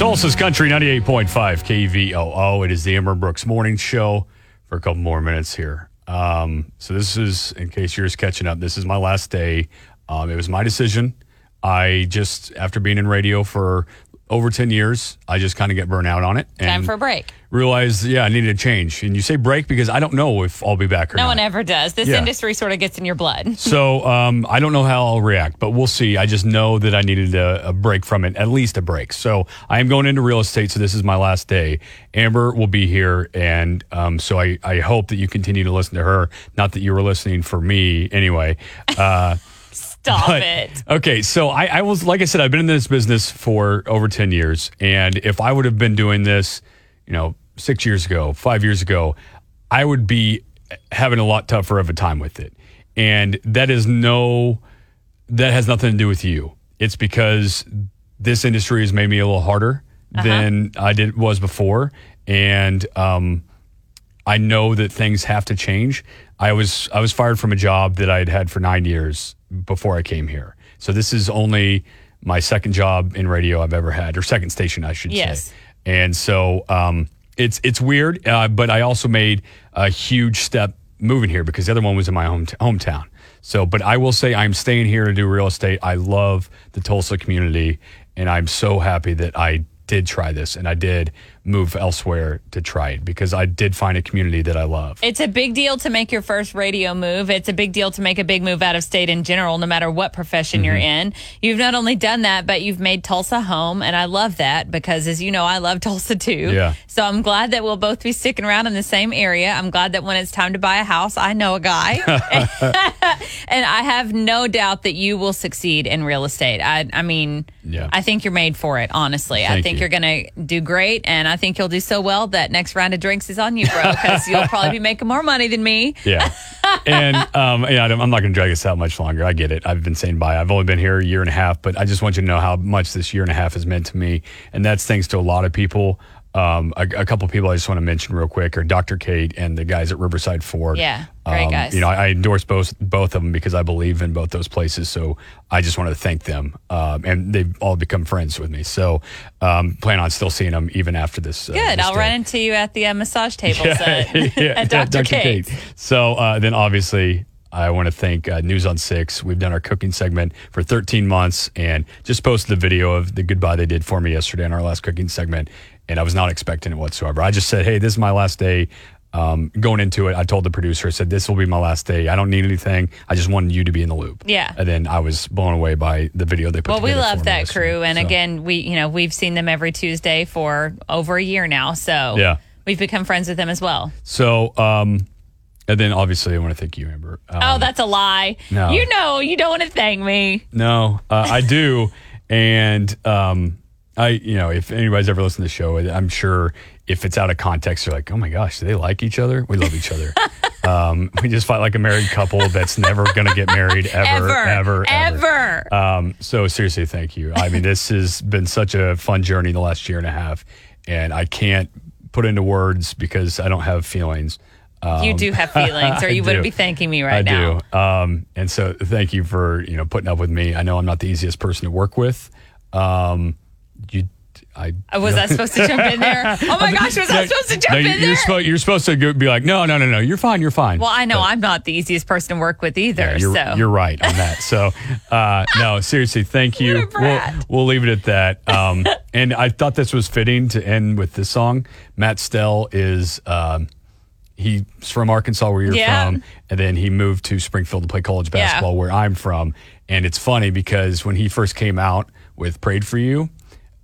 Tulsa's Country 98.5 KVOO. It is the Amber Brooks Morning Show for a couple more minutes here. Um, so, this is, in case you're just catching up, this is my last day. Um, it was my decision. I just, after being in radio for over 10 years, I just kind of get burnt out on it. Time for a break. Realize, yeah, I needed a change. And you say break because I don't know if I'll be back or No not. one ever does. This Yeah. industry sort of gets in your blood. So um, I don't know how I'll react, but we'll see. I just know that I needed a, a break from it, at least a break. So I am going into real estate. So this is my last day. Amber will be here, and um, so I, I hope that you continue to listen to her. Not that you were listening for me anyway. Uh, Stop but- it. Okay, so I, I was like I said, I've been in this business for over ten years, and if I would have been doing this, you know, six years ago, five years ago, I would be having a lot tougher of a time with it, and that is no, that has nothing to do with you. It's because this industry has made me a little harder than I did was before, and um, I know that things have to change. I was I was fired from a job that I had had for nine years before I came here. So this is only my second job in radio I've ever had, or second station, I should Yes. say. And so um, it's it's weird, uh, but I also made a huge step moving here because the other one was in my home hometown. So, but I will say I'm staying here to do real estate. I love the Tulsa community, and I'm so happy that I did try this and I did move elsewhere to try it because I did find a community that I love. It's a big deal to make your first radio move. It's a big deal to make a big move out of state in general, no matter what profession you're Mm-hmm. in. You've not only done that, but you've made Tulsa home. And I love that because, as you know, I love Tulsa too. Yeah. So I'm glad that we'll both be sticking around in the same area. I'm glad that when it's time to buy a house, I know a guy. and I have no doubt that you will succeed in real estate. I, I mean, Yeah. I think you're made for it, honestly. I Thank think you. are going to do great. And I think you'll do so well that next round of drinks is on you, bro, because you'll probably be making more money than me. Yeah. and um, yeah, I'm not going to drag this out much longer. I get it. I've been saying bye. I've only been here a year and a half, but I just want you to know how much this year and a half has meant to me. And that's thanks to a lot of people. Um, a, a couple of people I just want to mention real quick are Dr. Kate and the guys at Riverside Ford. Yeah, great Um, guys. You know, I, I endorse both both of them because I believe in both those places. So I just wanted to thank them, um, and they've all become friends with me. So um, plan on still seeing them even after this. Uh, Good. this I'll day. run into you at the uh, massage tables at, yeah, at Dr. Kate. So uh, then obviously, I want to thank uh, News on Six. We've done our cooking segment for 13 months and just posted the video of the goodbye they did for me yesterday in our last cooking segment. And I was not expecting it whatsoever. I just said, hey, this is my last day. Um, going into it, I told the producer, I said, this will be my last day. I don't need anything. I just wanted you to be in the loop. Yeah. And then I was blown away by the video they put Well, we love that crew, and So, again, we you know we've seen them every Tuesday for over a year now, so Yeah. we've become friends with them as well. So, um, and then obviously, I want to thank you, Amber. Um, oh, that's a lie. no. You know, you don't want to thank me. No, uh, I do, and um, I, you know, if anybody's ever listened to the show, I'm sure if it's out of context, they're like, "Oh my gosh, do they like each other? We love each other." um, we just fight like a married couple that's never going to get married ever, Ever, ever, ever. ever. Um, so seriously, thank you. I mean, this has been such a fun journey the last year and a half, and I can't put into words because I don't have feelings. Um, you do have feelings, or you wouldn't be thanking me right I now. do. Um, and so thank you for, you know, putting up with me. I know I'm not the easiest person to work with. Um, you, I, Uh, Was I supposed to jump in there? Oh my gosh, was I supposed to jump no, in you're, there? supposed, you're supposed to be like, no, no, no, no, you're fine. You're fine. well, I know But- I'm not the easiest person to work with either. yeah, you're, so you're right on that. So, uh, no, seriously, thank you. We'll, we'll leave it at that. Um, and I thought this was fitting to end with this song. Matt Stell is, um, he's from Arkansas, where you're Yeah. from, and then he moved to Springfield to play college basketball, where I'm from. And it's funny because when he first came out with "Prayed for You,"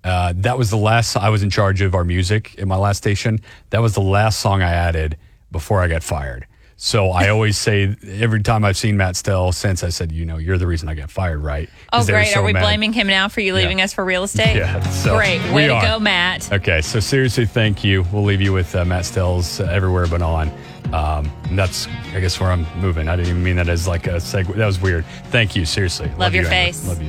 uh, that was the last. I was in charge of our music in my last station. That was the last song I added before I got fired. So I always say every time I've seen Matt Stell since I said, you know, you're the reason I got fired, right? Oh, great. so Are we mad. blaming him now for you leaving us for real estate? Yeah, so great. we Way to are. go, Matt. Okay, so seriously, thank you. We'll leave you with uh, Matt Stell's uh, "Everywhere But On." Um, that's, I guess, where I'm moving. I didn't even mean that as like a segue. That was weird. Thank you. Seriously, Love your you, face. Love you.